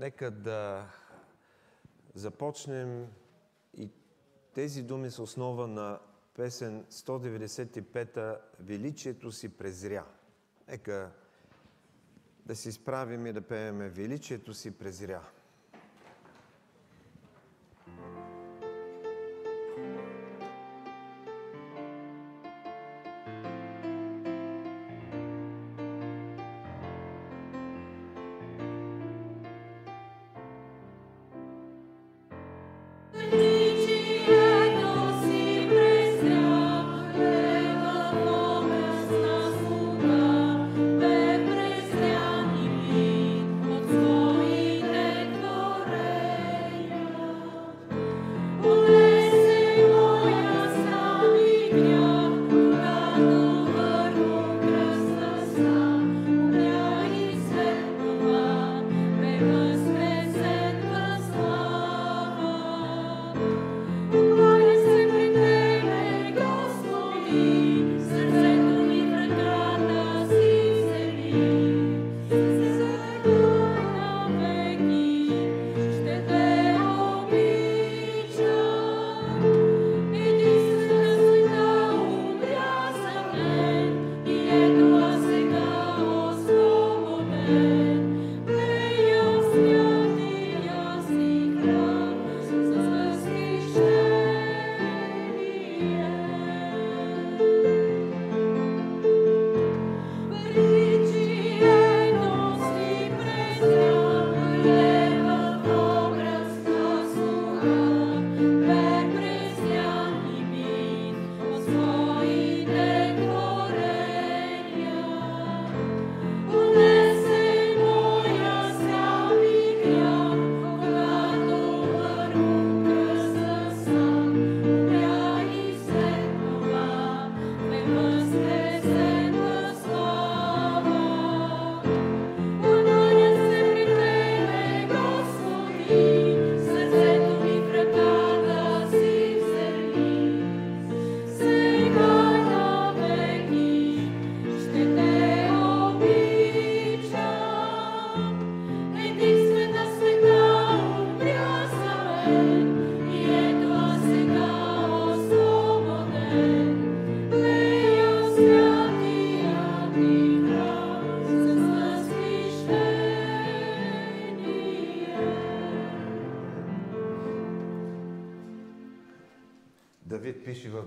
Нека да започнем и тези думи с основа на песен 195-та Величието си презря. Нека да си справим и да пееме Величието си презря.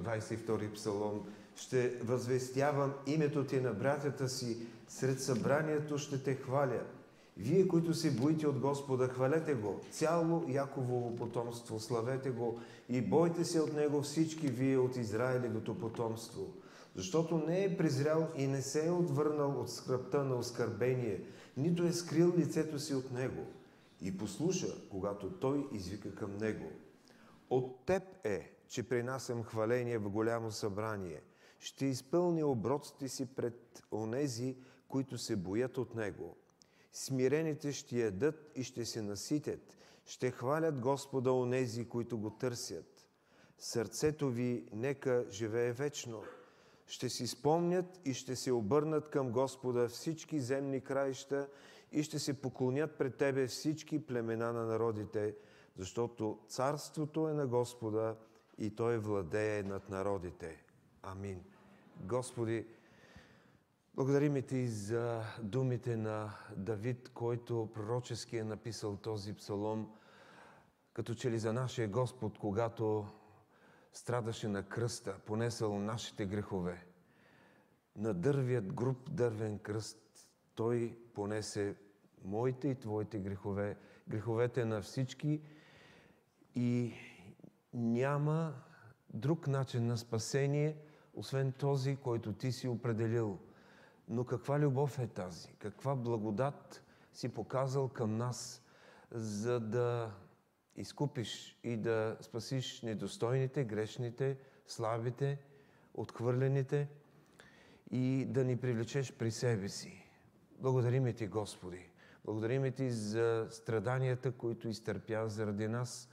22 псалом, ще възвестявам името ти на братята си, сред събранието ще те хваля. Вие, които се боите от Господа, хвалете Го, цяло Яковово потомство, славете Го и бойте се от Него всички вие от Израилевото потомство. Защото не е презрял и не се е отвърнал от скръпта на оскърбение, нито е скрил лицето си от Него. И послуша, когато Той извика към Него. От Теб е, че принасям хваление в голямо събрание. Ще изпълня оброците си пред онези, които се боят от Него. Смирените ще ядат и ще се наситят. Ще хвалят Господа онези, които го търсят. Сърцето ви нека живее вечно. Ще си спомнят и ще се обърнат към Господа всички земни краища и ще се поклонят пред Тебе всички племена на народите, защото царството е на Господа и Той владее над народите. Амин. Господи, благодарим Ти за думите на Давид, който пророчески е написал този псалом, като че ли за нашия Господ, когато страдаше на кръста, понесъл нашите грехове. На дървият груб дървен кръст Той понесе моите и Твоите грехове, греховете на всички и няма друг начин на спасение, освен този, който ти си определил. Но каква любов е тази? Каква благодат си показал към нас, за да изкупиш и да спасиш недостойните, грешните, слабите, отхвърлените и да ни привлечеш при себе си. Благодариме Ти, Господи. Благодариме Ти за страданията, които изтърпя заради нас –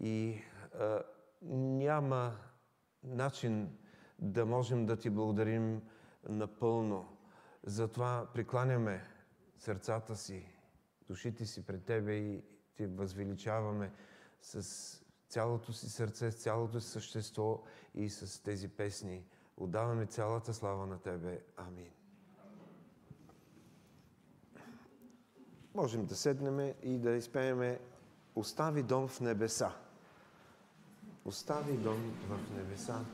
и а, няма начин да можем да ти благодарим напълно. Затова прикланяме сърцата си душите си пред Тебе и Ти възвеличаваме с цялото си сърце, с цялото си същество и с тези песни. Отдаваме цялата слава на Тебе. Амин. Можем да седнем и да изпееме Остави дом в небеса. Остави дом в небеса.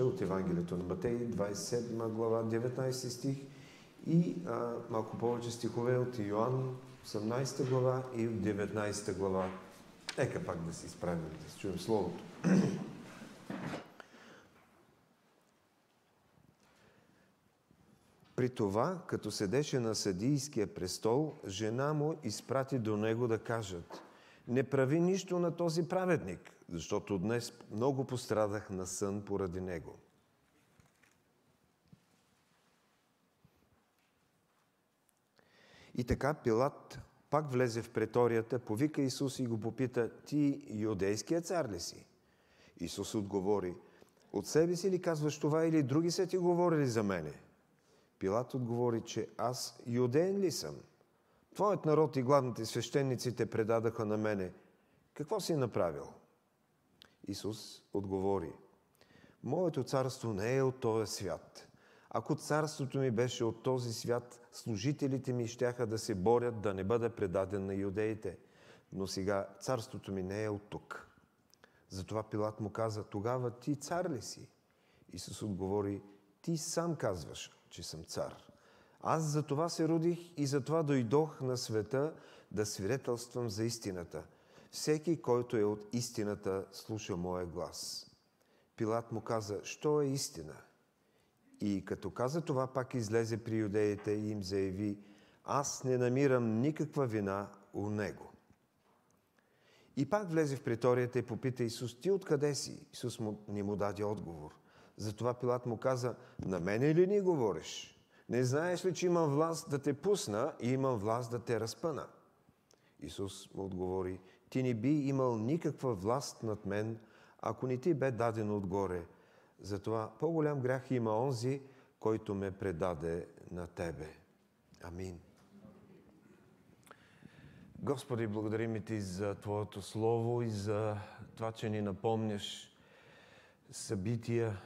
От Евангелието на Матей, 27 глава, 19 стих и а, малко повече стихове от Йоанн, 18 глава и от 19 глава. Нека пак да се изправим, да чуем Словото. При това, като седеше на съдийския престол, жена му изпрати до него да кажат Не прави нищо на този праведник, защото днес много пострадах на сън поради него. И така Пилат пак влезе в преторията, повика Исус и го попита, ти юдейският цар ли си? Исус отговори, от себе си ли казваш това или други са ти говорили за мене? Пилат отговори, че аз юдеен ли съм? Твоят народ и главните свещеници те предадаха на мене. Какво си направил? Исус отговори, Моето царство не е от този свят. Ако царството ми беше от този свят, служителите ми щяха да се борят да не бъде предаден на юдеите. Но сега царството ми не е от тук. Затова Пилат му каза, тогава ти цар ли си? Исус отговори, ти сам казваш, че съм цар. Аз за това се родих и за това дойдох на света да свидетелствам за истината. Всеки, който е от истината, слуша моя глас. Пилат му каза, що е истина? И като каза това, пак излезе при юдеите и им заяви, аз не намирам никаква вина у него. И пак влезе в приторията и попита Исус, ти откъде си? Исус му, не му даде отговор. Затова Пилат му каза, на мене ли ни говориш? Не знаеш ли, че имам власт да те пусна и имам власт да те разпъна? Исус му отговори, ти не би имал никаква власт над мен, ако не ти бе даден отгоре. Затова по-голям грях има онзи, който ме предаде на Тебе. Амин. Господи, благодарим Ти за Твоето Слово и за това, че ни напомняш събития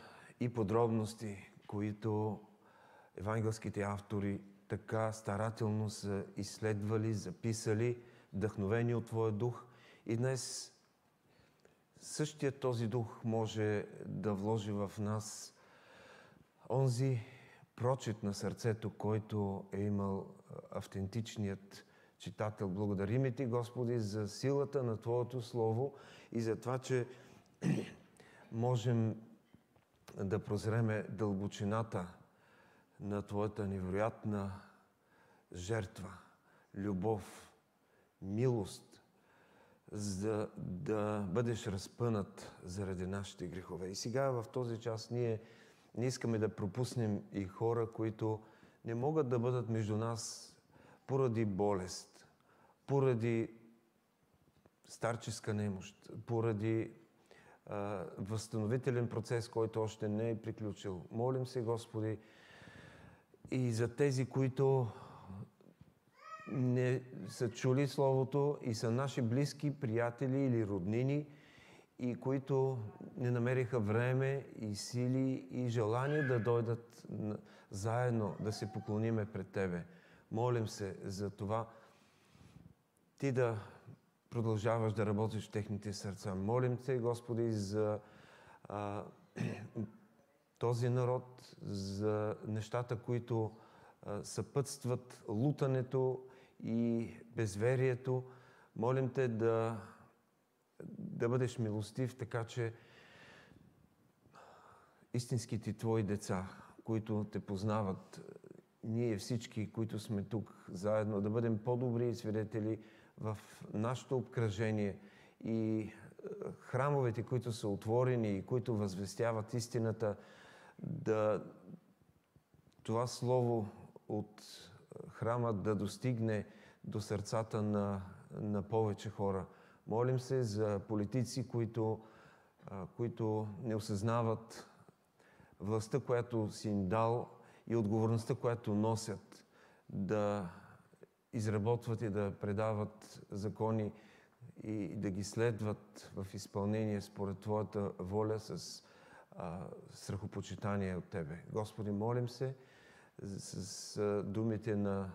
и подробности, които евангелските автори така старателно са изследвали, записали, вдъхновени от Твоя дух. И днес същия този дух може да вложи в нас онзи прочит на сърцето, който е имал автентичният читател. Благодарим Ти, Господи, за силата на Твоето Слово и за това, че можем да прозреме дълбочината на Твоята невероятна жертва, любов, милост, за да бъдеш разпънат заради нашите грехове. И сега в този час ние не искаме да пропуснем и хора, които не могат да бъдат между нас поради болест, поради старческа немощ, поради а, възстановителен процес, който още не е приключил. Молим се, Господи, и за тези, които не са чули Словото и са наши близки, приятели или роднини, и които не намериха време и сили и желание да дойдат заедно да се поклониме пред Тебе. Молим се за това Ти да продължаваш да работиш в техните сърца. Молим Те, Господи, за а, този народ, за нещата, които съпътстват лутането и безверието. Молим Те да, да бъдеш милостив, така че истинските Твои деца, които Те познават, ние всички, които сме тук заедно, да бъдем по-добри свидетели в нашето обкръжение и храмовете, които са отворени и които възвестяват истината, да това слово от храма да достигне до сърцата на, на повече хора. Молим се за политици, които, е, които не осъзнават властта, която си им дал и отговорността, която носят да изработват и да предават закони и да ги следват в изпълнение според Твоята воля с а, страхопочитание от Тебе. Господи, молим се с, с думите на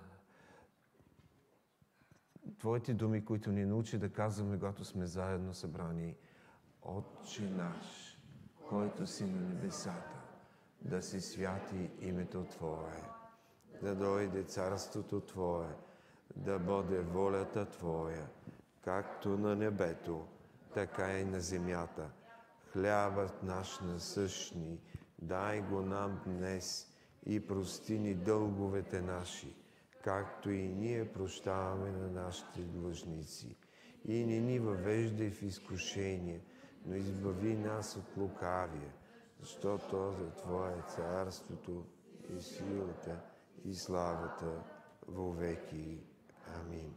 Твоите думи, които ни научи да казваме, когато сме заедно събрани. Отче наш, който си на небесата, да се святи името Твое, да дойде царството Твое, да бъде волята Твоя, както на небето, така и на земята. Хлябът наш насъщни, дай го нам днес и прости ни дълговете наши, както и ние прощаваме на нашите длъжници. И не ни въвеждай в изкушение, но избави нас от лукавия, защото за Твое е царството и силата и славата веки. Амин.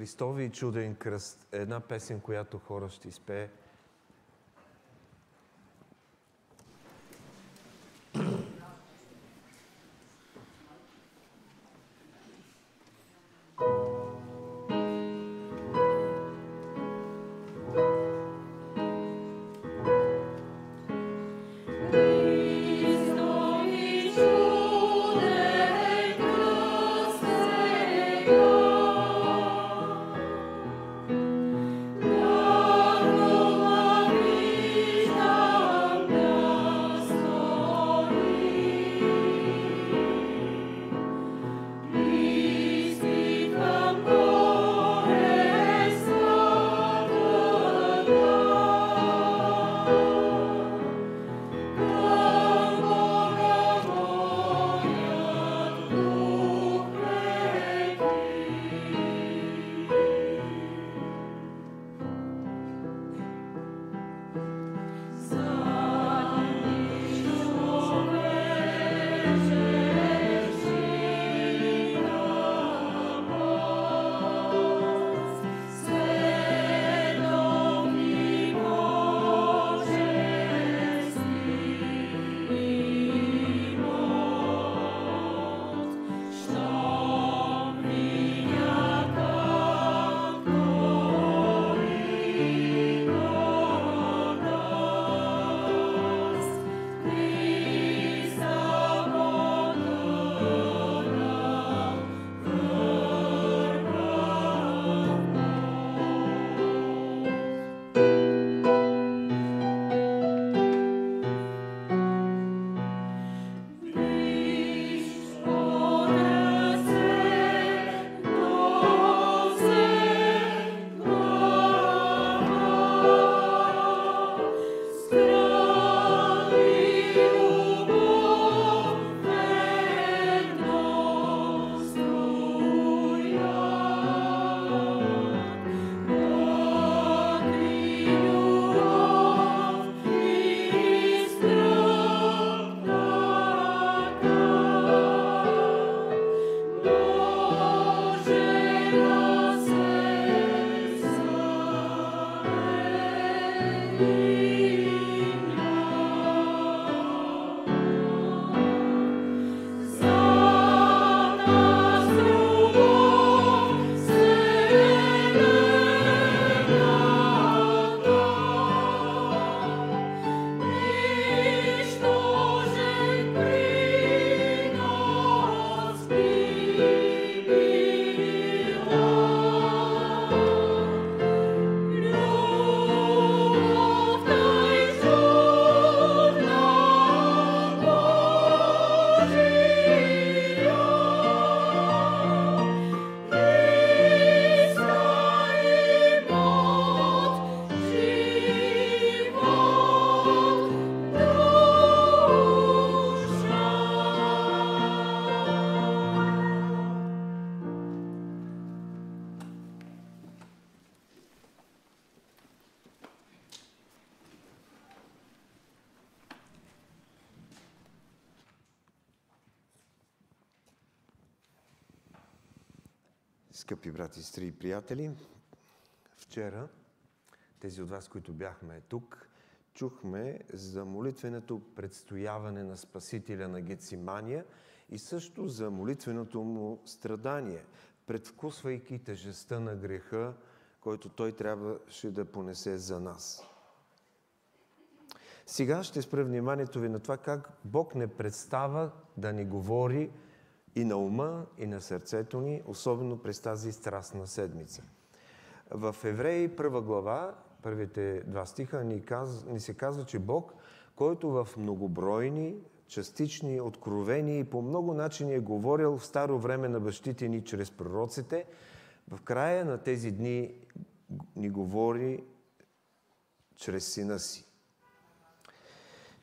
Христови чуден кръст е една песен, която хора ще изпее Скъпи брати, сестри и приятели, вчера тези от вас, които бяхме тук, чухме за молитвеното предстояване на Спасителя на Гецимания и също за молитвеното му страдание, предвкусвайки тежестта на греха, който той трябваше да понесе за нас. Сега ще спра вниманието ви на това как Бог не представа да ни говори и на ума, и на сърцето ни, особено през тази страстна седмица. В Евреи първа глава, първите два стиха, ни, каз, ни се казва, че Бог, който в многобройни, частични, откровени и по много начини е говорил в старо време на бащите ни чрез пророците, в края на тези дни ни говори чрез сина си.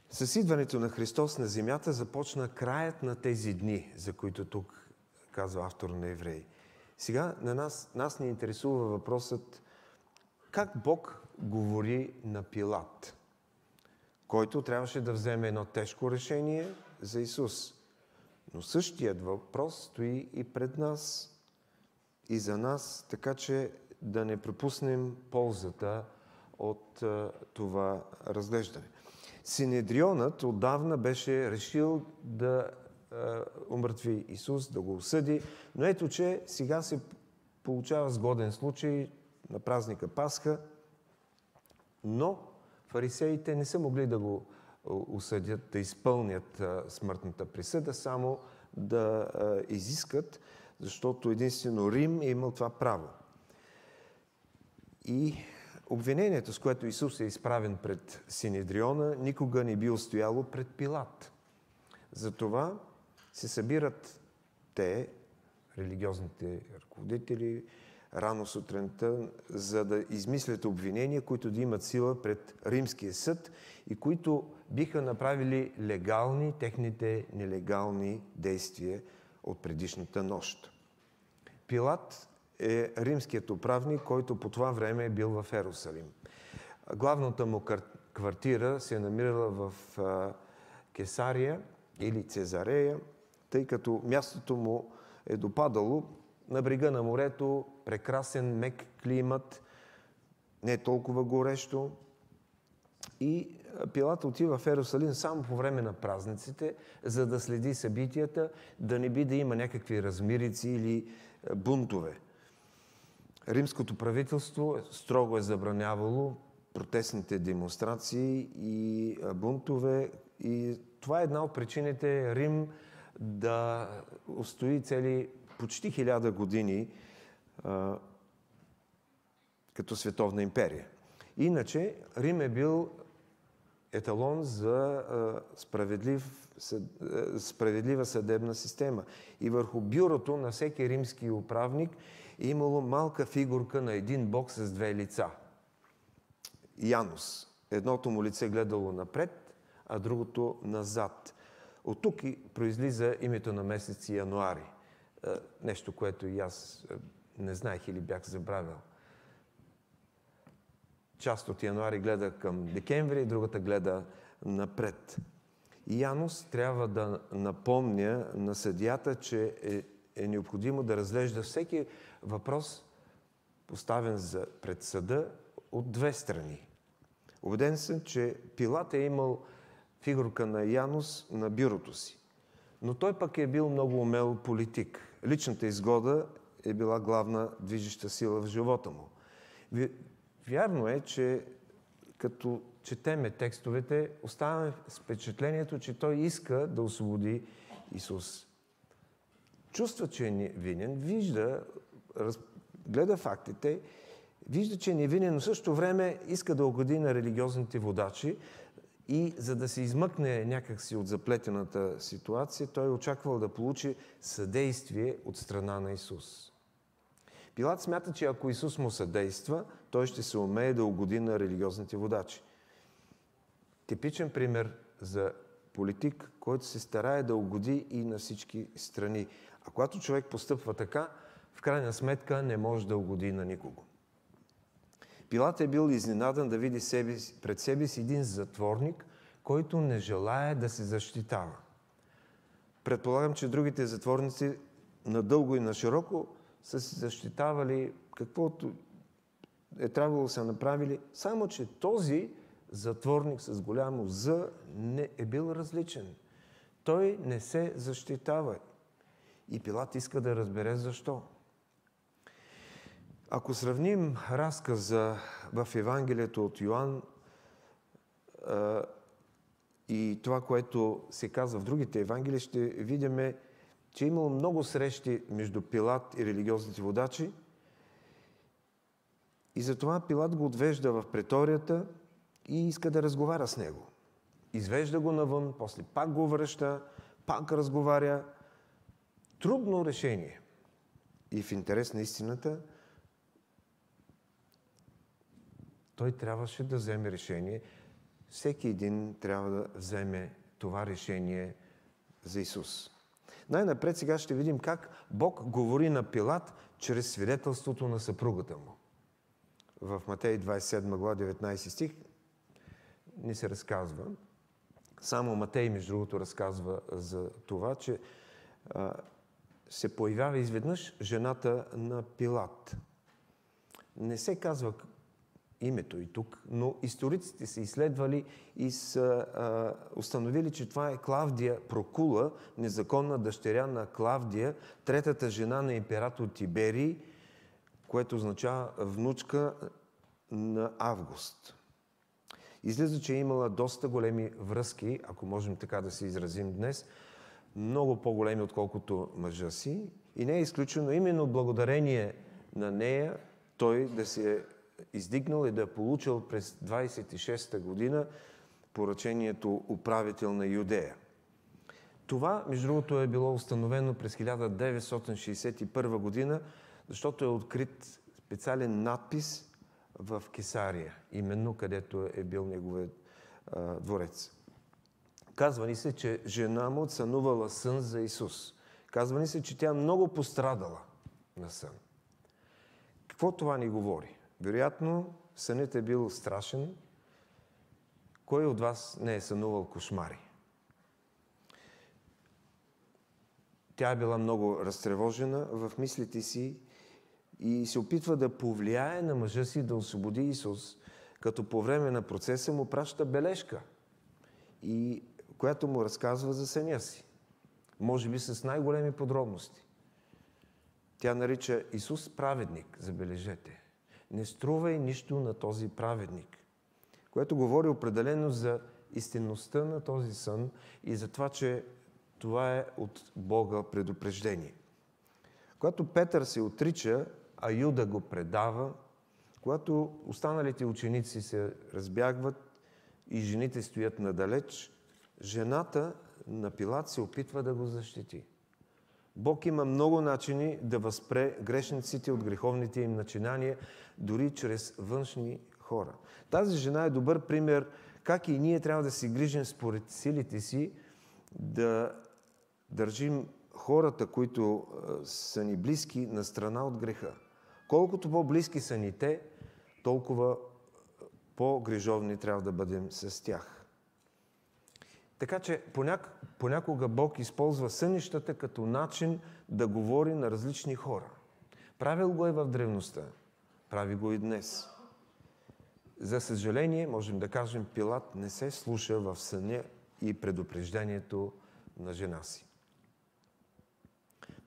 С идването на Христос на земята започна краят на тези дни, за които тук казва автор на Евреи. Сега на нас, нас ни интересува въпросът как Бог говори на Пилат, който трябваше да вземе едно тежко решение за Исус. Но същият въпрос стои и пред нас, и за нас, така че да не пропуснем ползата от това разглеждане. Синедрионът отдавна беше решил да умъртви Исус, да го осъди, но ето, че сега се получава сгоден случай на празника Пасха, но фарисеите не са могли да го осъдят, да изпълнят смъртната присъда, само да изискат, защото единствено Рим е имал това право. И Обвинението, с което Исус е изправен пред Синедриона, никога не би устояло пред Пилат. Затова се събират те, религиозните ръководители, рано сутринта, за да измислят обвинения, които да имат сила пред Римския съд и които биха направили легални техните нелегални действия от предишната нощ. Пилат е римският управник, който по това време е бил в Ерусалим. Главната му квартира се е намирала в Кесария или Цезарея, тъй като мястото му е допадало на брега на морето, прекрасен мек климат, не толкова горещо. И Пилат отива в Ерусалим само по време на празниците, за да следи събитията, да не би да има някакви размирици или бунтове. Римското правителство строго е забранявало протестните демонстрации и бунтове. И това е една от причините Рим да устои цели почти хиляда години а, като световна империя. Иначе Рим е бил еталон за справедлив, съд, справедлива съдебна система. И върху бюрото на всеки римски управник е имало малка фигурка на един бог с две лица. Янус. Едното му лице гледало напред, а другото назад. От тук и произлиза името на месец януари. Е, нещо, което и аз е, не знаех или бях забравил. Част от януари гледа към декември, другата гледа напред. Янус трябва да напомня на съдията, че е, е необходимо да разглежда всеки въпрос, поставен за пред съда от две страни. Убеден съм, че Пилат е имал фигурка на Янус на бюрото си. Но той пък е бил много умел политик. Личната изгода е била главна движеща сила в живота му. Вярно е, че като четеме текстовете, оставаме с впечатлението, че той иска да освободи Исус. Чувства, че е невинен, вижда, гледа фактите, вижда, че е невинен, но в същото време иска да угоди на религиозните водачи и за да се измъкне някакси от заплетената ситуация, той е очаквал да получи съдействие от страна на Исус. Пилат смята, че ако Исус му съдейства, той ще се умее да угоди на религиозните водачи. Типичен пример за политик, който се старае да угоди и на всички страни. А когато човек постъпва така, в крайна сметка не може да угоди на никого. Пилат е бил изненадан да види себе, пред себе си един затворник, който не желая да се защитава. Предполагам, че другите затворници надълго и на широко са се защитавали каквото е трябвало са направили, само че този затворник с голямо З не е бил различен. Той не се защитава. И Пилат иска да разбере защо. Ако сравним разказа в Евангелието от Йоанн и това, което се казва в другите Евангелия, ще видим, че е имало много срещи между Пилат и религиозните водачи. И затова Пилат го отвежда в преторията и иска да разговаря с него. Извежда го навън, после пак го връща, пак разговаря. Трудно решение. И в интерес на истината, той трябваше да вземе решение. Всеки един трябва да вземе това решение за Исус. Най-напред сега ще видим как Бог говори на Пилат чрез свидетелството на съпругата му. В Матей 27 глава 19 стих ни се разказва. Само Матей, между другото, разказва за това, че а, се появява изведнъж жената на Пилат. Не се казва името и тук, но историците са изследвали и са а, установили, че това е Клавдия Прокула, незаконна дъщеря на Клавдия, третата жена на император Тиберий, което означава внучка на Август. Излиза, че е имала доста големи връзки, ако можем така да се изразим днес, много по-големи, отколкото мъжа си. И не е изключено именно благодарение на нея той да се е издигнал и да е получил през 26-та година поръчението управител на Юдея. Това, между другото, е било установено през 1961 година, защото е открит специален надпис в Кесария, именно където е бил неговият дворец. Казва ни се, че жена му цънувала сън за Исус. Казва ни се, че тя много пострадала на сън. Какво това ни говори? Вероятно, сънят е бил страшен. Кой от вас не е сънувал кошмари? Тя е била много разтревожена в мислите си и се опитва да повлияе на мъжа си да освободи Исус, като по време на процеса му праща бележка, и която му разказва за съня си. Може би с най-големи подробности. Тя нарича Исус праведник, забележете. Не струвай нищо на този праведник, което говори определено за истинността на този сън и за това, че това е от Бога предупреждение. Когато Петър се отрича а Юда го предава, когато останалите ученици се разбягват и жените стоят надалеч, жената на Пилат се опитва да го защити. Бог има много начини да възпре грешниците от греховните им начинания, дори чрез външни хора. Тази жена е добър пример как и ние трябва да се грижим според силите си, да държим хората, които са ни близки, на страна от греха. Колкото по-близки са ни те, толкова по-грижовни трябва да бъдем с тях. Така че поняк, понякога Бог използва сънищата като начин да говори на различни хора. Правил го е в древността, прави го и днес. За съжаление, можем да кажем, Пилат не се слуша в съня и предупреждението на жена си.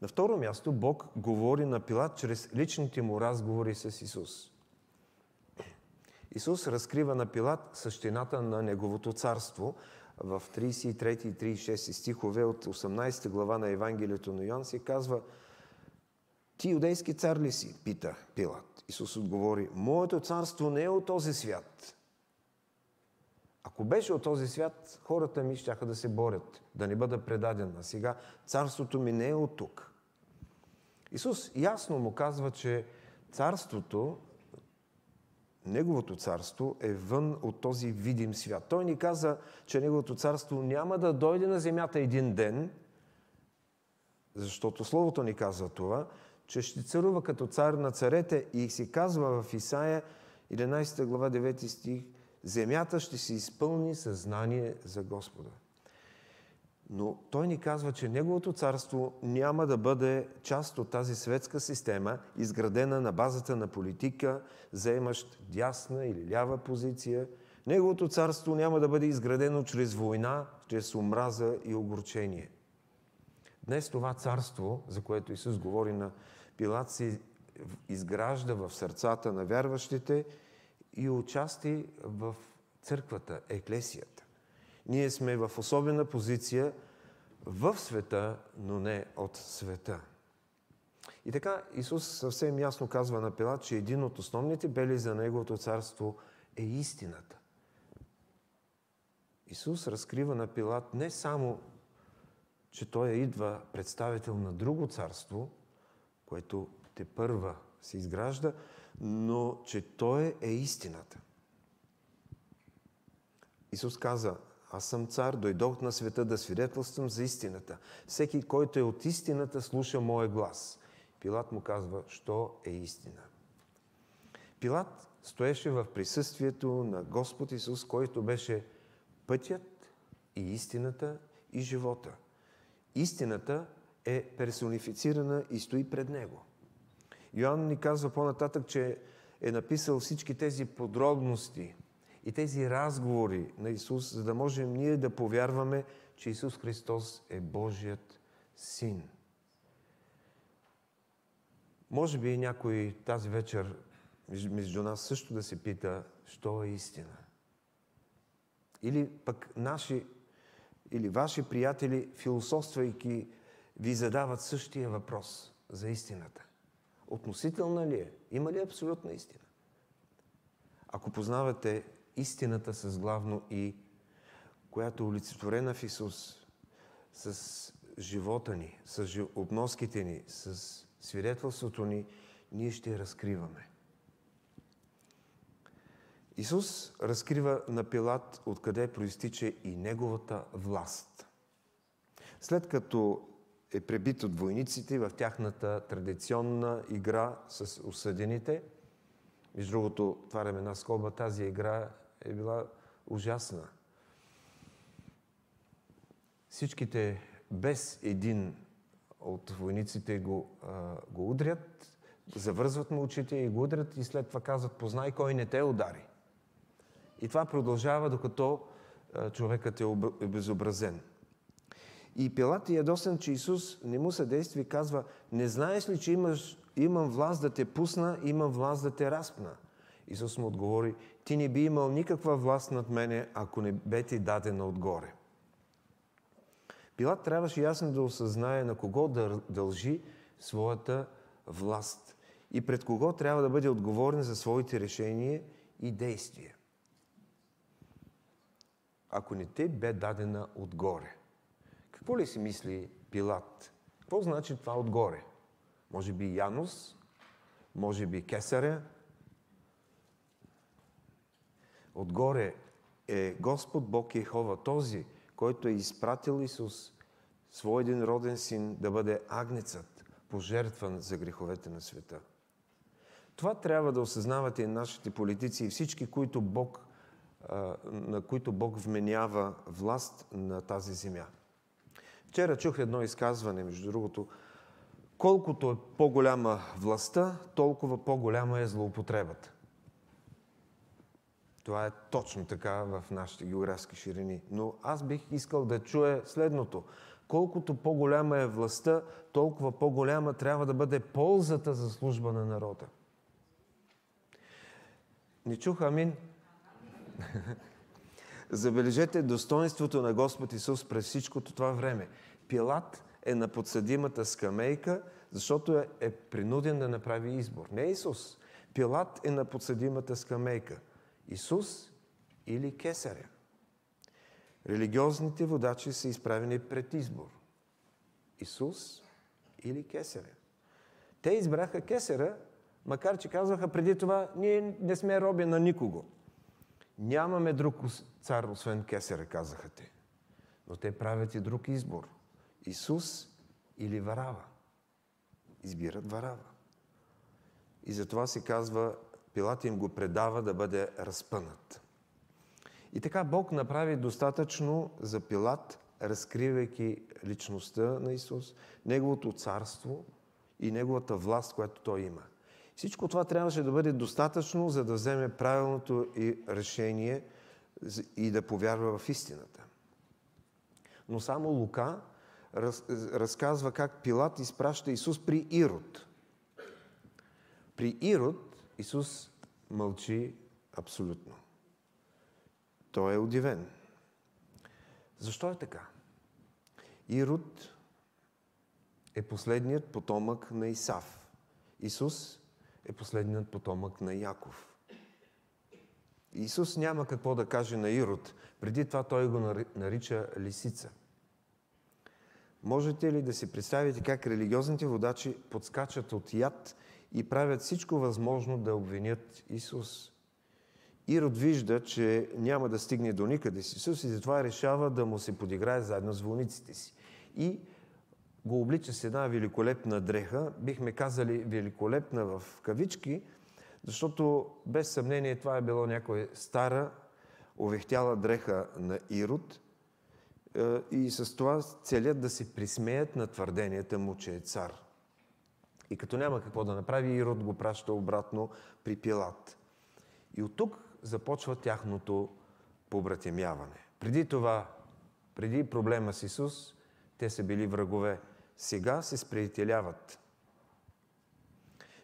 На второ място, Бог говори на Пилат чрез личните му разговори с Исус. Исус разкрива на Пилат същината на Неговото царство в 33 и 36 стихове от 18 глава на Евангелието на Йоан се казва Ти юдейски цар ли си? пита Пилат. Исус отговори Моето царство не е от този свят. Ако беше от този свят, хората ми ще да се борят, да не бъда предаден. А сега царството ми не е от тук. Исус ясно му казва, че царството Неговото царство е вън от този видим свят. Той ни каза, че Неговото царство няма да дойде на земята един ден, защото Словото ни казва това, че ще царува като цар на царете и си казва в Исаия 11 глава 9 стих, земята ще се изпълни съзнание за Господа. Но той ни казва, че Неговото царство няма да бъде част от тази светска система, изградена на базата на политика, заемащ дясна или лява позиция. Неговото царство няма да бъде изградено чрез война, чрез омраза и огорчение. Днес това царство, за което Исус говори на Пилат, се изгражда в сърцата на вярващите и участи в църквата, еклесията. Ние сме в особена позиция в света, но не от света. И така Исус съвсем ясно казва на Пилат, че един от основните бели за Неговото царство е истината. Исус разкрива на Пилат не само, че той идва представител на друго царство, което те първа се изгражда, но че той е истината. Исус каза, аз съм цар, дойдох на света да свидетелствам за истината. Всеки, който е от истината, слуша моя глас. Пилат му казва, що е истина. Пилат стоеше в присъствието на Господ Исус, който беше пътят и истината и живота. Истината е персонифицирана и стои пред Него. Йоанн ни казва по-нататък, че е написал всички тези подробности – и тези разговори на Исус, за да можем ние да повярваме, че Исус Христос е Божият Син. Може би някой тази вечер между нас също да се пита, що е истина. Или пък наши или ваши приятели, философствайки, ви задават същия въпрос за истината. Относителна ли е? Има ли абсолютна истина? Ако познавате истината с главно И, която е олицетворена в Исус, с живота ни, с обноските ни, с свидетелството ни, ние ще разкриваме. Исус разкрива на Пилат откъде проистича и неговата власт. След като е пребит от войниците в тяхната традиционна игра с осъдените, между другото, отварям една скоба, тази игра е била ужасна. Всичките без един от войниците го, а, го удрят, завързват му очите и го удрят и след това казват, познай кой не те удари. И това продължава, докато а, човекът е обезобразен. И Пилат е ядосен, че Исус не му съдейства и казва, не знаеш ли, че имаш, имам власт да те пусна, имам власт да те разпна. Исус му отговори, ти не би имал никаква власт над мене, ако не бе ти дадена отгоре. Пилат трябваше ясно да осъзнае на кого дължи своята власт и пред кого трябва да бъде отговорен за своите решения и действия. Ако не те бе дадена отгоре. Какво ли си мисли Пилат? Какво значи това отгоре? Може би Янус? Може би Кесаря? Отгоре е Господ Бог Ехова, този, който е изпратил Исус, свой един роден син, да бъде агнецът, пожертван за греховете на света. Това трябва да осъзнавате и нашите политици и всички, които Бог, на които Бог вменява власт на тази земя. Вчера чух едно изказване, между другото, колкото е по-голяма властта, толкова по-голяма е злоупотребата. Това е точно така в нашите географски ширини. Но аз бих искал да чуя следното. Колкото по-голяма е властта, толкова по-голяма трябва да бъде ползата за служба на народа. Не чух амин? Забележете достоинството на Господ Исус през всичкото това време. Пилат е на подсъдимата скамейка, защото е, е принуден да направи избор. Не Исус. Пилат е на подсъдимата скамейка. Исус или Кесаря. Религиозните водачи са изправени пред избор. Исус или Кесаря. Те избраха Кесаря, макар че казваха преди това, ние не сме роби на никого. Нямаме друг цар, освен Кесаря, казаха те. Но те правят и друг избор. Исус или Варава. Избират Варава. И затова се казва, Пилат им го предава да бъде разпънат. И така Бог направи достатъчно за Пилат, разкривайки личността на Исус, Неговото царство и Неговата власт, която Той има. Всичко това трябваше да бъде достатъчно, за да вземе правилното и решение и да повярва в истината. Но само Лука раз, разказва как Пилат изпраща Исус при Ирод. При Ирод Исус мълчи абсолютно. Той е удивен. Защо е така? Ирод е последният потомък на Исав. Исус е последният потомък на Яков. Исус няма какво да каже на Ирод. Преди това той го нарича лисица. Можете ли да си представите как религиозните водачи подскачат от яд и правят всичко възможно да обвинят Исус? Ирод вижда, че няма да стигне до никъде с Исус и затова решава да му се подиграе заедно с вълниците си. И го облича с една великолепна дреха, бихме казали великолепна в кавички, защото без съмнение това е било някоя стара, овехтяла дреха на Ирод е, и с това целят да се присмеят на твърденията му, че е цар. И като няма какво да направи, Ирод го праща обратно при Пилат. И от тук започва тяхното побратимяване. Преди това, преди проблема с Исус, те са били врагове. Сега се сприятеляват.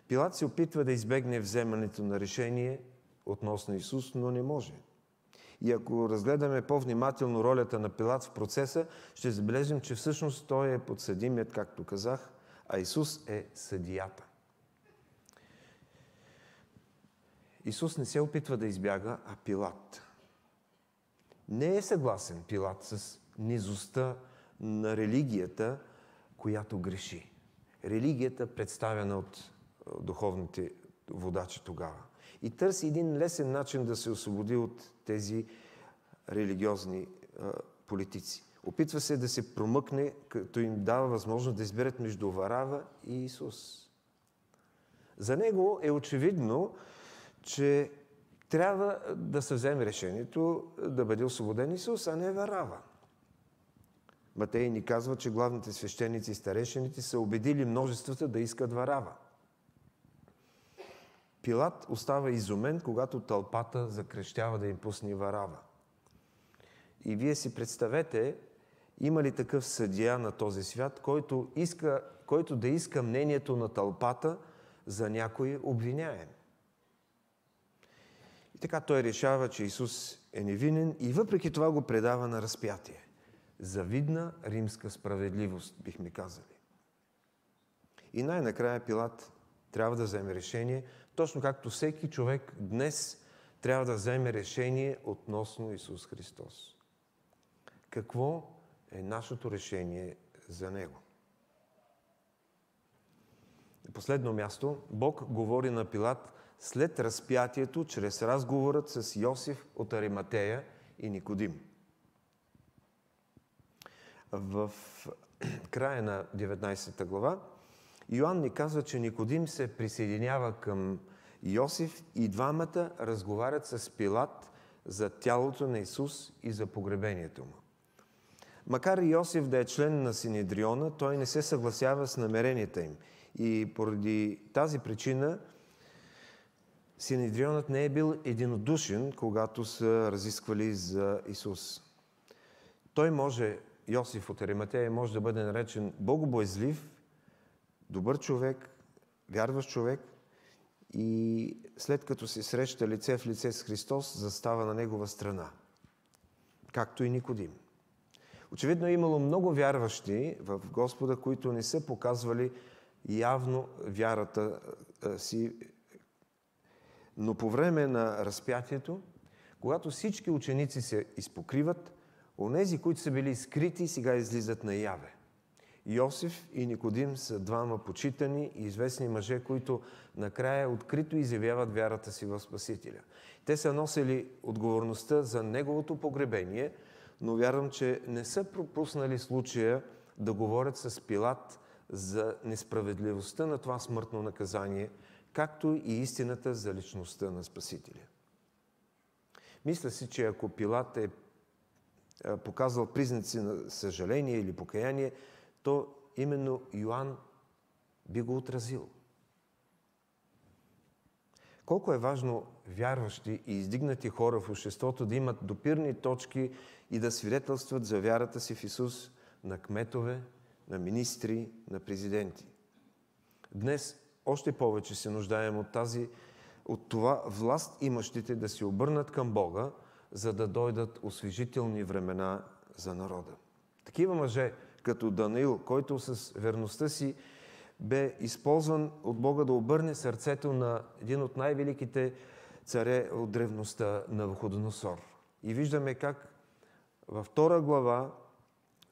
Пилат се опитва да избегне вземането на решение относно Исус, но не може. И ако разгледаме по-внимателно ролята на Пилат в процеса, ще забележим, че всъщност той е подсъдимият, както казах, а Исус е съдията. Исус не се опитва да избяга, а Пилат. Не е съгласен Пилат с низостта на религията, която греши. Религията, представена от духовните водачи тогава. И търси един лесен начин да се освободи от тези религиозни а, политици. Опитва се да се промъкне, като им дава възможност да изберат между Варава и Исус. За него е очевидно, че трябва да се вземе решението да бъде освободен Исус, а не Варава. Матей ни казва, че главните свещеници и старешените са убедили множествата да искат Варава. Пилат остава изумен, когато тълпата закрещява да им пусне Варава. И вие си представете, има ли такъв съдия на този свят, който, иска, който да иска мнението на тълпата за някой обвиняем? И така той решава, че Исус е невинен и въпреки това го предава на разпятие. Завидна римска справедливост, бихме казали. И най-накрая Пилат трябва да вземе решение, точно както всеки човек днес трябва да вземе решение относно Исус Христос. Какво е нашето решение за Него? Последно място, Бог говори на Пилат след разпятието, чрез разговорът с Йосиф от Ариматея и Никодим. В края на 19 глава Йоанн ни казва, че Никодим се присъединява към Йосиф и двамата разговарят с Пилат за тялото на Исус и за погребението му. Макар и Йосиф да е член на Синедриона, той не се съгласява с намеренията им. И поради тази причина Синедрионът не е бил единодушен, когато са разисквали за Исус. Той може, Йосиф от Ариматея, може да бъде наречен богобоязлив, добър човек, вярващ човек и след като се среща лице в лице с Христос, застава на Негова страна. Както и Никодим. Очевидно е имало много вярващи в Господа, които не са показвали явно вярата си. Но по време на разпятието, когато всички ученици се изпокриват, онези, които са били скрити, сега излизат наяве. Йосиф и Никодим са двама почитани и известни мъже, които накрая открито изявяват вярата си в Спасителя. Те са носили отговорността за неговото погребение, но вярвам, че не са пропуснали случая да говорят с Пилат за несправедливостта на това смъртно наказание, както и истината за личността на Спасителя. Мисля си, че ако Пилат е показал признаци на съжаление или покаяние, то именно Йоанн би го отразил. Колко е важно вярващи и издигнати хора в обществото да имат допирни точки и да свидетелстват за вярата си в Исус на кметове, на министри, на президенти. Днес още повече се нуждаем от, тази, от това власт имащите да се обърнат към Бога, за да дойдат освежителни времена за народа. Такива мъже, като Данаил, който с верността си бе използван от Бога да обърне сърцето на един от най-великите царе от древността на Вуходоносор. И виждаме как във втора глава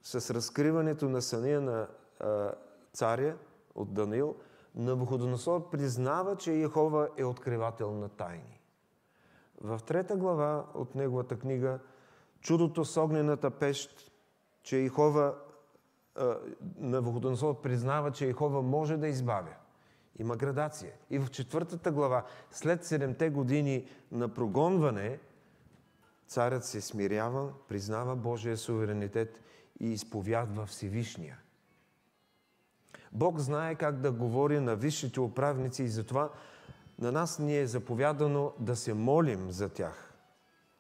с разкриването на съня на а, царя от Даниил, Навуходоносор признава, че Йехова е откривател на тайни. В трета глава от неговата книга Чудото с огнената пещ, че Йехова Навуходоносор признава, че Йехова може да избавя. Има градация. И в четвъртата глава, след седемте години на прогонване, царят се смирява, признава Божия суверенитет и изповядва Всевишния. Бог знае как да говори на висшите управници и затова на нас ни е заповядано да се молим за тях.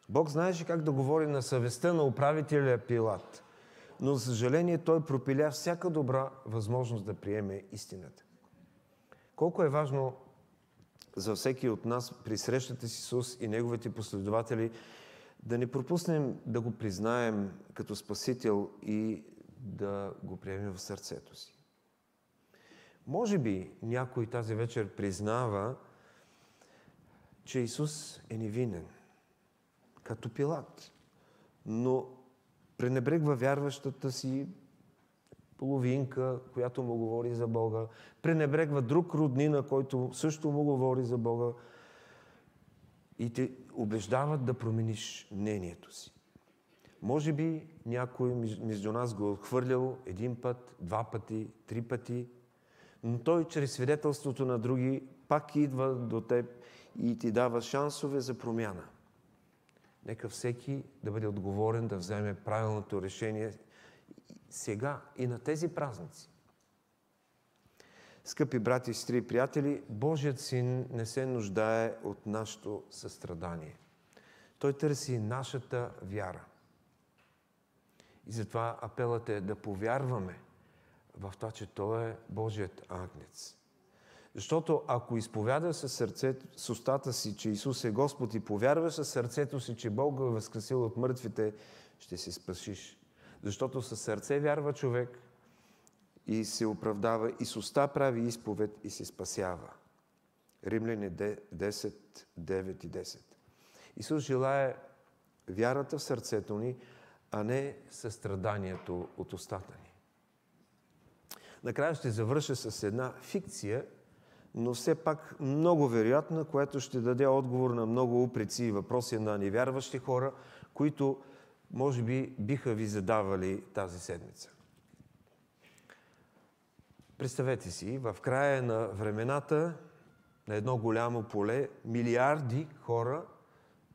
Бог знаеше как да говори на съвестта на управителя Пилат, но за съжаление той пропиля всяка добра възможност да приеме истината. Колко е важно за всеки от нас при срещата с Исус и Неговите последователи да не пропуснем да го признаем като Спасител и да го приемем в сърцето си. Може би някой тази вечер признава, че Исус е невинен, като Пилат, но пренебрегва вярващата си половинка, която му говори за Бога, пренебрегва друг роднина, който също му говори за Бога и те убеждават да промениш мнението си. Може би някой между нас го е отхвърлял един път, два пъти, три пъти, но той чрез свидетелството на други пак идва до теб и ти дава шансове за промяна. Нека всеки да бъде отговорен да вземе правилното решение сега и на тези празници. Скъпи брати, сестри и приятели, Божият син не се нуждае от нашето състрадание. Той търси нашата вяра. И затова апелът е да повярваме в това, че Той е Божият агнец. Защото ако изповяда със сърцето, с устата си, че Исус е Господ и повярва със сърцето си, че Бог го е възкресил от мъртвите, ще се спасиш. Защото със сърце вярва човек и се оправдава, и с уста прави изповед и се спасява. Римляни 10, 9 и 10. Исус желая вярата в сърцето ни, а не състраданието от устата ни. Накрая ще завърша с една фикция, но все пак много вероятна, която ще даде отговор на много упреци и въпроси на невярващи хора, които може би биха ви задавали тази седмица. Представете си, в края на времената на едно голямо поле милиарди хора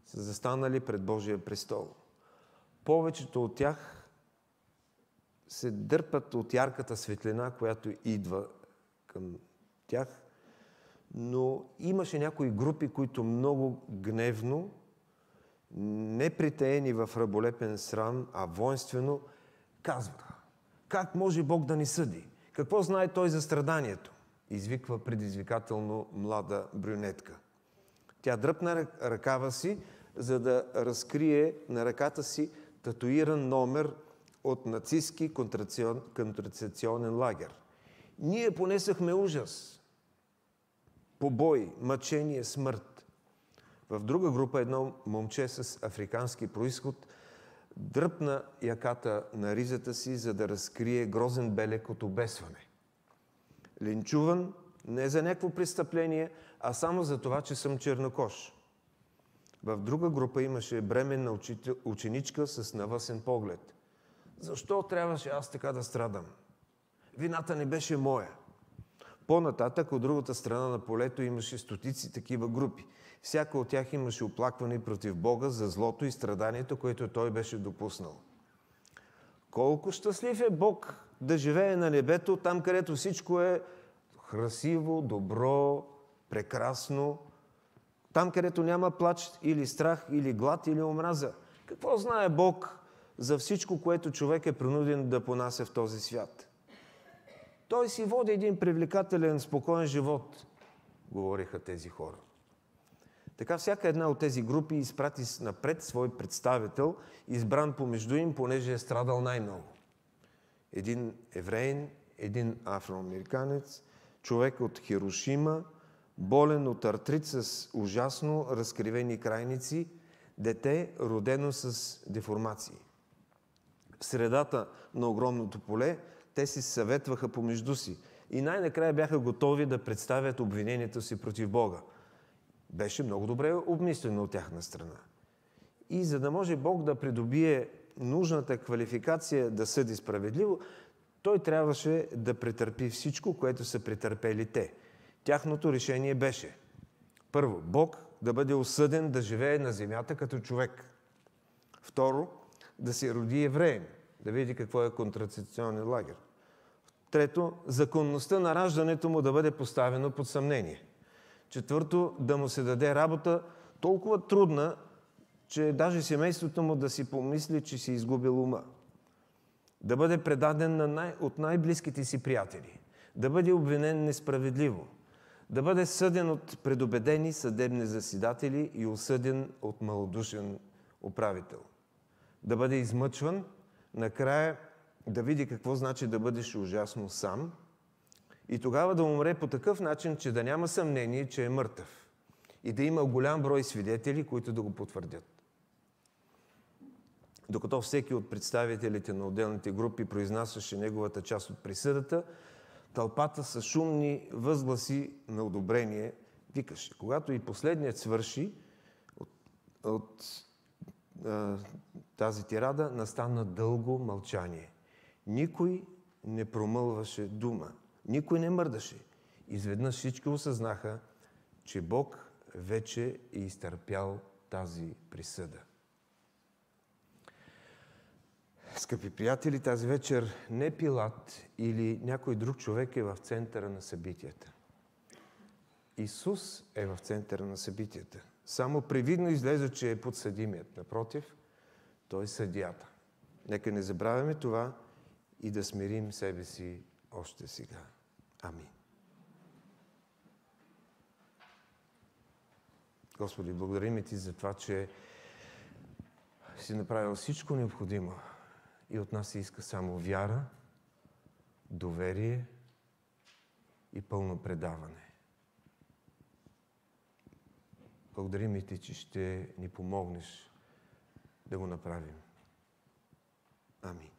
са застанали пред Божия престол. Повечето от тях се дърпат от ярката светлина, която идва към тях, но имаше някои групи, които много гневно, не притеени в раболепен срам, а воинствено, казваха, как може Бог да ни съди? Какво знае Той за страданието? Извиква предизвикателно млада брюнетка. Тя дръпна ръкава си, за да разкрие на ръката си татуиран номер от нацистски контрацепционен лагер. Ние понесахме ужас. Побой, мъчение, смърт. В друга група едно момче с африкански происход дръпна яката на ризата си, за да разкрие грозен белек от обесване. Линчуван не за някакво престъпление, а само за това, че съм чернокош. В друга група имаше бременна ученичка с навъсен поглед. Защо трябваше аз така да страдам? Вината не беше моя. По-нататък, от другата страна на полето, имаше стотици такива групи. Всяка от тях имаше оплакване против Бога за злото и страданието, което той беше допуснал. Колко щастлив е Бог да живее на небето, там където всичко е красиво, добро, прекрасно, там където няма плач или страх, или глад, или омраза. Какво знае Бог за всичко, което човек е принуден да понася в този свят? Той си води един привлекателен, спокоен живот, говориха тези хора. Така всяка една от тези групи изпрати напред свой представител, избран помежду им, понеже е страдал най-много. Един евреин, един афроамериканец, човек от Хирошима, болен от артрит с ужасно разкривени крайници, дете родено с деформации. В средата на огромното поле те си съветваха помежду си и най-накрая бяха готови да представят обвинението си против Бога. Беше много добре обмислено от тяхна страна. И за да може Бог да придобие нужната квалификация да съди справедливо, той трябваше да претърпи всичко, което са претърпели те. Тяхното решение беше първо, Бог да бъде осъден да живее на земята като човек. Второ, да се роди евреем, да види какво е контрацепционен лагер. Трето, законността на раждането му да бъде поставено под съмнение. Четвърто, да му се даде работа толкова трудна, че даже семейството му да си помисли, че си изгубил ума. Да бъде предаден на най- от най-близките си приятели. Да бъде обвинен несправедливо. Да бъде съден от предубедени съдебни заседатели и осъден от малодушен управител. Да бъде измъчван, накрая да види какво значи да бъдеш ужасно сам и тогава да умре по такъв начин, че да няма съмнение, че е мъртъв и да има голям брой свидетели, които да го потвърдят. Докато всеки от представителите на отделните групи произнасяше неговата част от присъдата, тълпата с шумни възгласи на одобрение викаше. Когато и последният свърши от, от а, тази тирада, настана дълго мълчание – никой не промълваше дума. Никой не мърдаше. Изведнъж всички осъзнаха, че Бог вече е изтърпял тази присъда. Скъпи приятели, тази вечер не Пилат или някой друг човек е в центъра на събитията. Исус е в центъра на събитията. Само привидно излезе, че е подсъдимият. Напротив, той е съдията. Нека не забравяме това, и да смирим себе си още сега. Амин. Господи, благодарим Ти за това, че си направил всичко необходимо и от нас се иска само вяра, доверие и пълно предаване. Благодарим Ти, че ще ни помогнеш да го направим. Амин.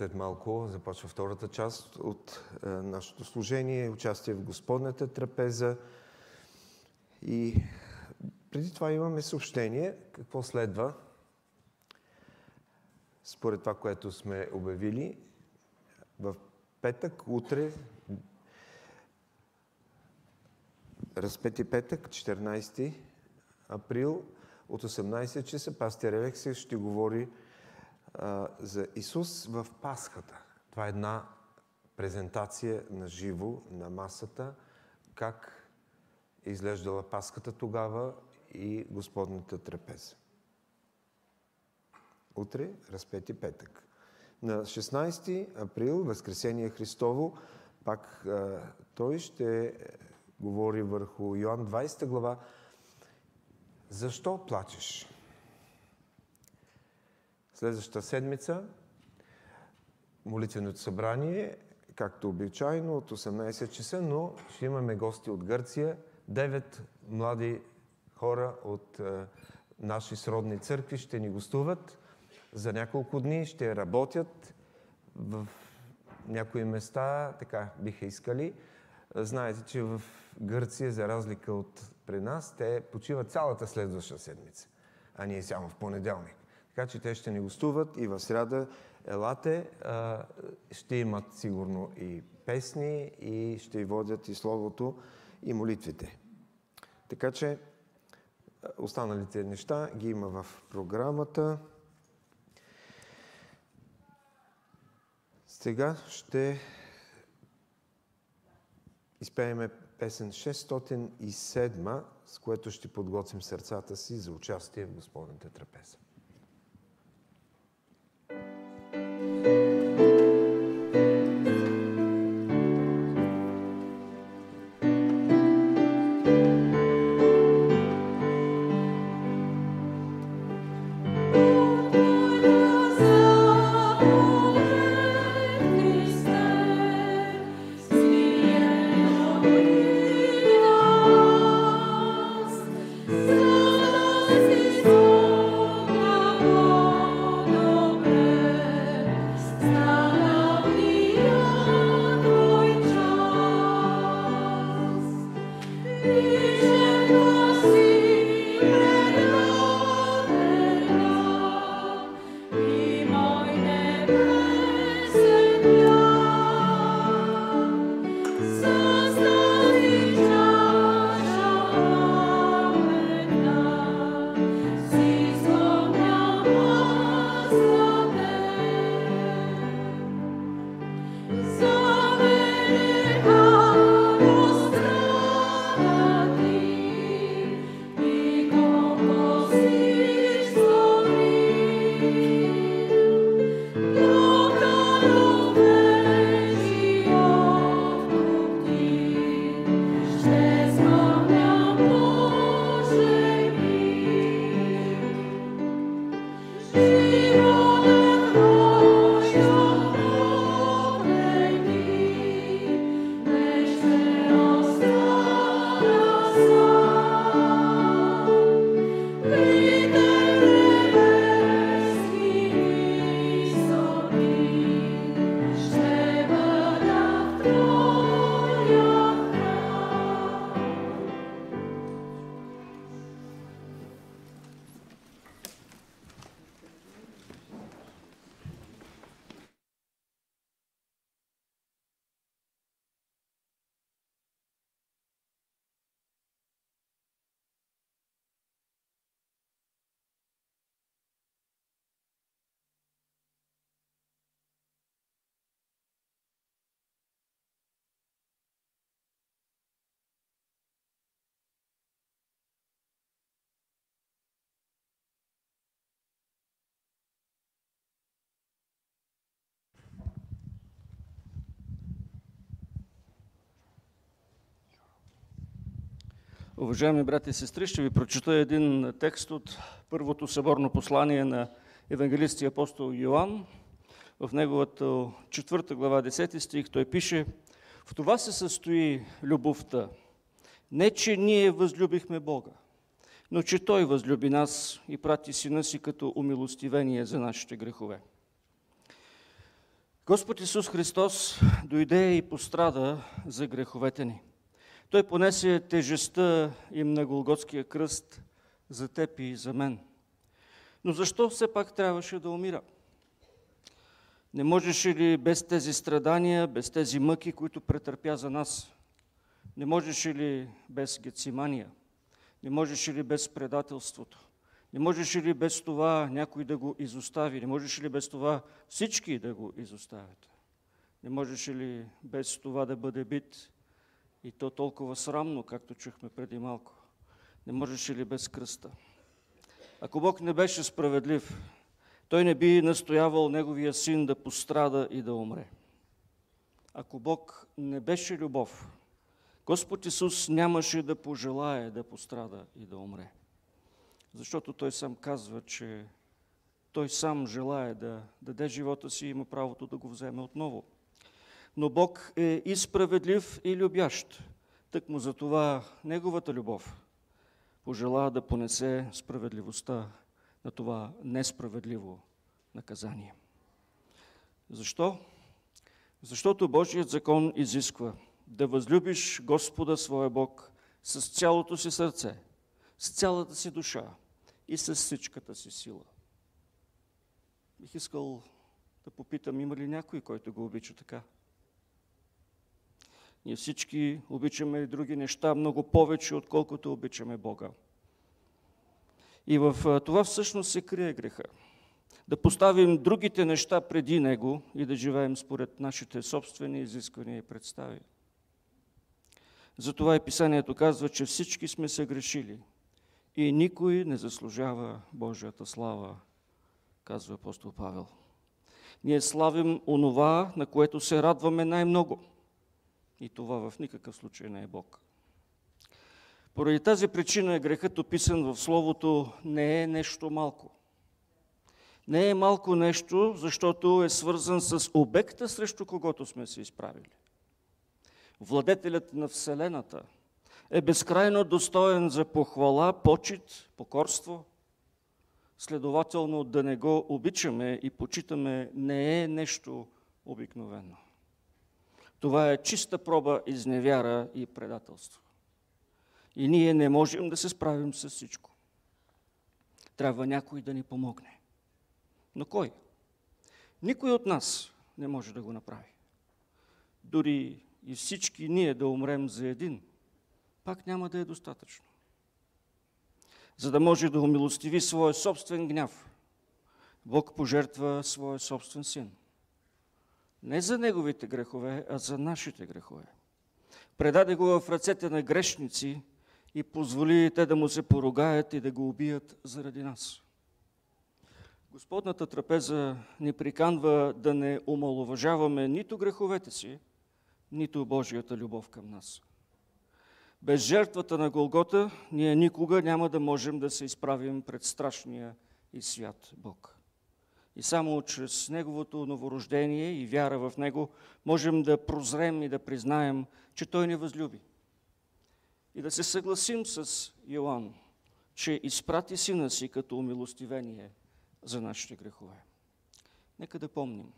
След малко започва втората част от е, нашето служение, участие в Господната трапеза. И преди това имаме съобщение. Какво следва? Според това, което сме обявили, в петък, утре, разпети петък, 14 април, от 18 часа, пастир Алексей ще говори за Исус в Пасхата. Това е една презентация на живо на масата, как изглеждала Пасхата тогава и Господната трапеза. Утре, разпети петък. На 16 април, Възкресение Христово, пак той ще говори върху Йоан 20 глава. Защо плачеш? Следващата седмица молитвеното събрание, както обичайно, от 18 часа, но ще имаме гости от Гърция, 9 млади хора от е, наши сродни църкви ще ни гостуват за няколко дни, ще работят в някои места, така биха искали. Знаете, че в Гърция, за разлика от при нас, те почиват цялата следваща седмица, а ние само в понеделник. Така че те ще ни гостуват и в среда елате. Ще имат сигурно и песни и ще водят и Словото и молитвите. Така че останалите неща ги има в програмата. Сега ще изпееме песен 607, с което ще подготвим сърцата си за участие в Господната трапеза. Уважаеми брати и сестри, ще ви прочета един текст от първото съборно послание на евангелистия апостол Йоанн. В неговата четвърта глава, 10 стих, той пише В това се състои любовта. Не, че ние възлюбихме Бога, но че Той възлюби нас и прати Сина си като умилостивение за нашите грехове. Господ Исус Христос дойде и пострада за греховете ни. Той понесе тежестта им на Голготския кръст за теб и за мен. Но защо все пак трябваше да умира? Не можеше ли без тези страдания, без тези мъки, които претърпя за нас? Не можеше ли без Гецимания? Не можеше ли без предателството? Не можеше ли без това някой да го изостави? Не можеше ли без това всички да го изоставят? Не можеше ли без това да бъде бит и то толкова срамно, както чухме преди малко? Не можеше ли без кръста? Ако Бог не беше справедлив, той не би настоявал Неговия син да пострада и да умре. Ако Бог не беше любов, Господ Исус нямаше да пожелае да пострада и да умре. Защото Той сам казва, че Той сам желая да даде живота си и има правото да го вземе отново. Но Бог е и справедлив, и любящ. Тък му за това Неговата любов пожела да понесе справедливостта на това несправедливо наказание. Защо? Защото Божият закон изисква да възлюбиш Господа своя Бог с цялото си сърце, с цялата си душа и с всичката си сила. Бих искал да попитам, има ли някой, който го обича така? Ние всички обичаме други неща много повече, отколкото обичаме Бога. И в това всъщност се крие греха. Да поставим другите неща преди Него и да живеем според нашите собствени изисквания и представи. Затова и Писанието казва, че всички сме се грешили и никой не заслужава Божията слава, казва апостол Павел. Ние славим онова, на което се радваме най-много. И това в никакъв случай не е Бог. Поради тази причина грехът описан в Словото не е нещо малко. Не е малко нещо, защото е свързан с обекта, срещу когото сме се изправили. Владетелят на Вселената е безкрайно достоен за похвала, почет, покорство. Следователно да не го обичаме и почитаме не е нещо обикновено. Това е чиста проба изневяра и предателство. И ние не можем да се справим с всичко. Трябва някой да ни помогне. Но кой? Никой от нас не може да го направи. Дори и всички ние да умрем за един, пак няма да е достатъчно. За да може да умилостиви своя собствен гняв, Бог пожертва своя собствен син. Не за неговите грехове, а за нашите грехове. Предаде го в ръцете на грешници и позволи те да му се поругаят и да го убият заради нас. Господната трапеза ни приканва да не омалуважаваме нито греховете си, нито Божията любов към нас. Без жертвата на Голгота ние никога няма да можем да се изправим пред страшния и свят Бог. И само чрез Неговото новорождение и вяра в Него можем да прозрем и да признаем, че Той ни възлюби. И да се съгласим с Йоанн, че изпрати Сина си като умилостивение за нашите грехове. Нека да помним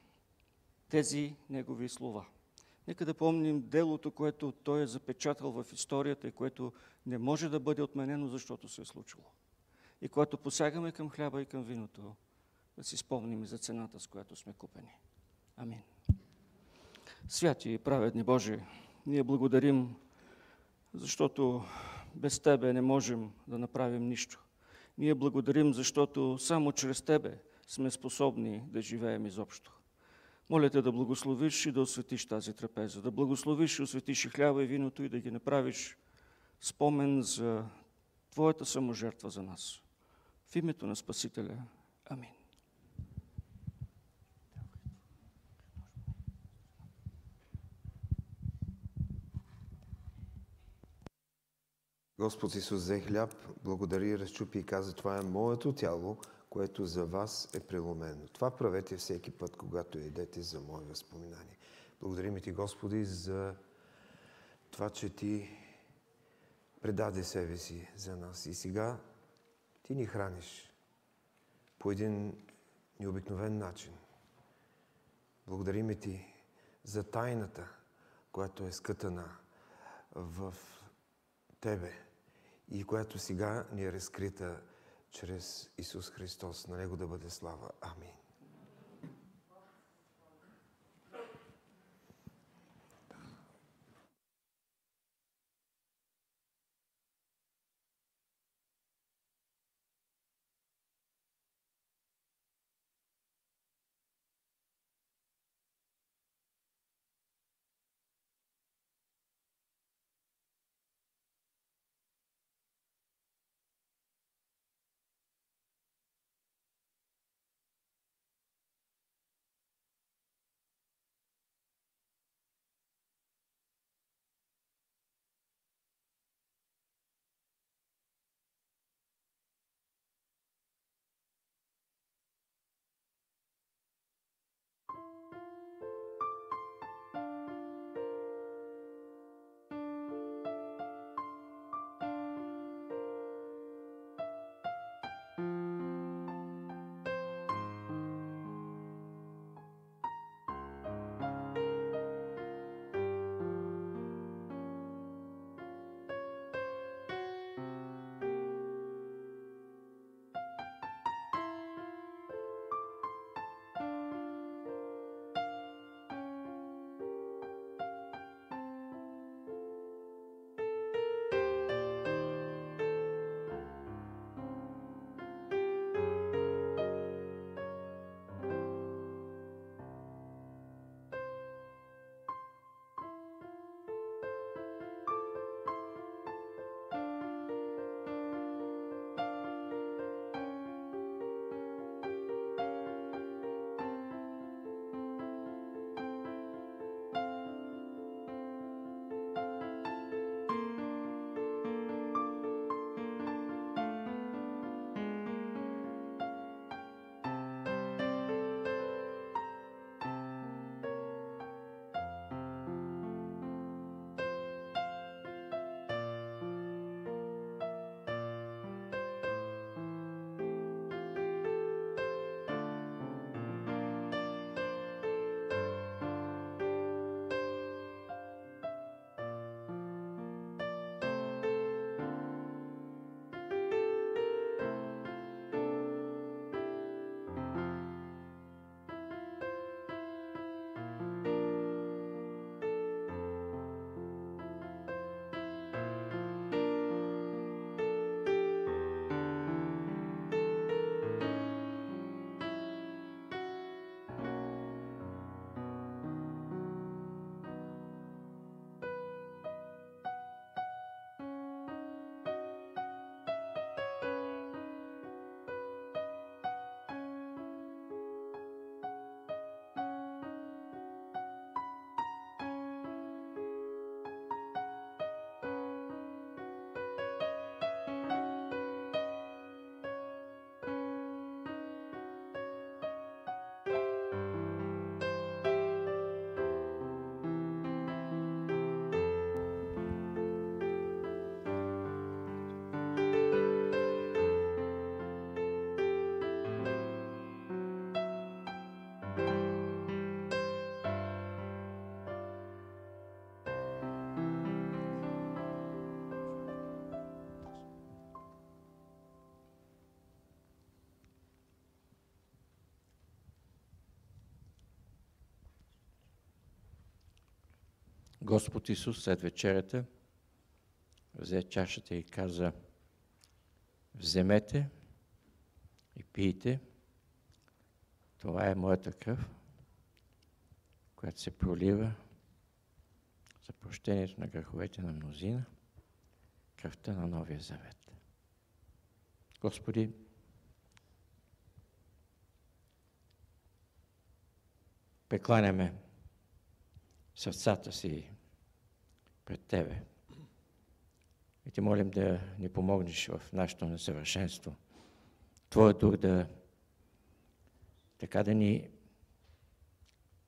тези Негови слова – Нека да помним делото, което той е запечатал в историята и което не може да бъде отменено, защото се е случило. И когато посягаме към хляба и към виното, да си спомним и за цената, с която сме купени. Амин. Святи и праведни Божи, ние благодарим, защото без Тебе не можем да направим нищо. Ние благодарим, защото само чрез Тебе сме способни да живеем изобщо. Моля те да благословиш и да осветиш тази трапеза, да благословиш и осветиш и хляба и виното и да ги направиш спомен за Твоята саможертва за нас. В името на Спасителя. Амин. Господ Исус взе хляб, благодари, разчупи и каза, това е моето тяло, което за вас е преломено. Това правете всеки път, когато едете за мое възпоминание. Благодарим ти, Господи, за това, че ти предаде себе си за нас. И сега ти ни храниш по един необикновен начин. Благодариме Ти за тайната, която е скътана в Тебе и която сега ни е разкрита чрез Исус Христос. На Него да бъде слава. Амин. Господ Исус след вечерята взе чашата и каза Вземете и пийте. Това е моята кръв, която се пролива за прощението на греховете на мнозина, кръвта на Новия Завет. Господи, прекланяме сърцата си пред Тебе. И ти молим да ни помогнеш в нашето несъвършенство. Твоя дух да така да ни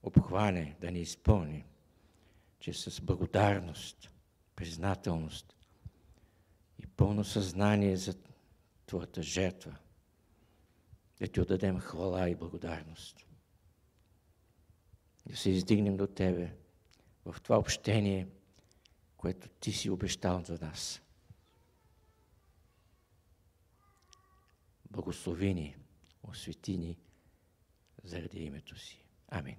обхване, да ни изпълни, че с благодарност, признателност и пълно съзнание за Твоята жертва, да Ти отдадем хвала и благодарност. да се издигнем до Тебе в това общение, което Ти си обещал за нас. Благослови ни, освети ни заради името си. Амин.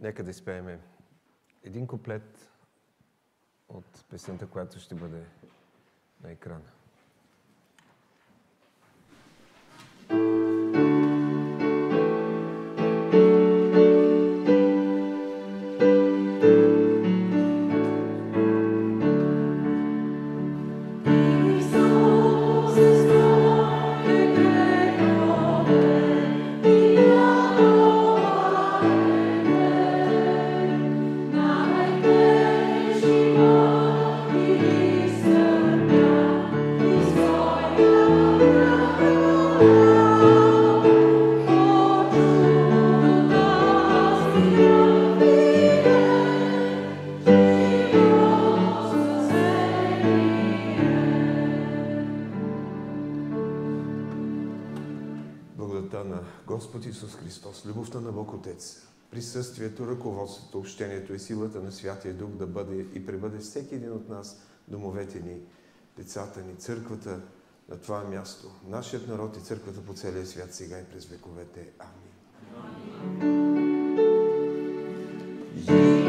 Нека да изпееме един куплет от песента, която ще бъде на екрана. Присъствието, ръководството, общението и силата на Святия Дух да бъде и пребъде всеки един от нас, домовете ни, децата ни, църквата на това място, нашият народ и църквата по целия свят сега и през вековете. Амин. Amen.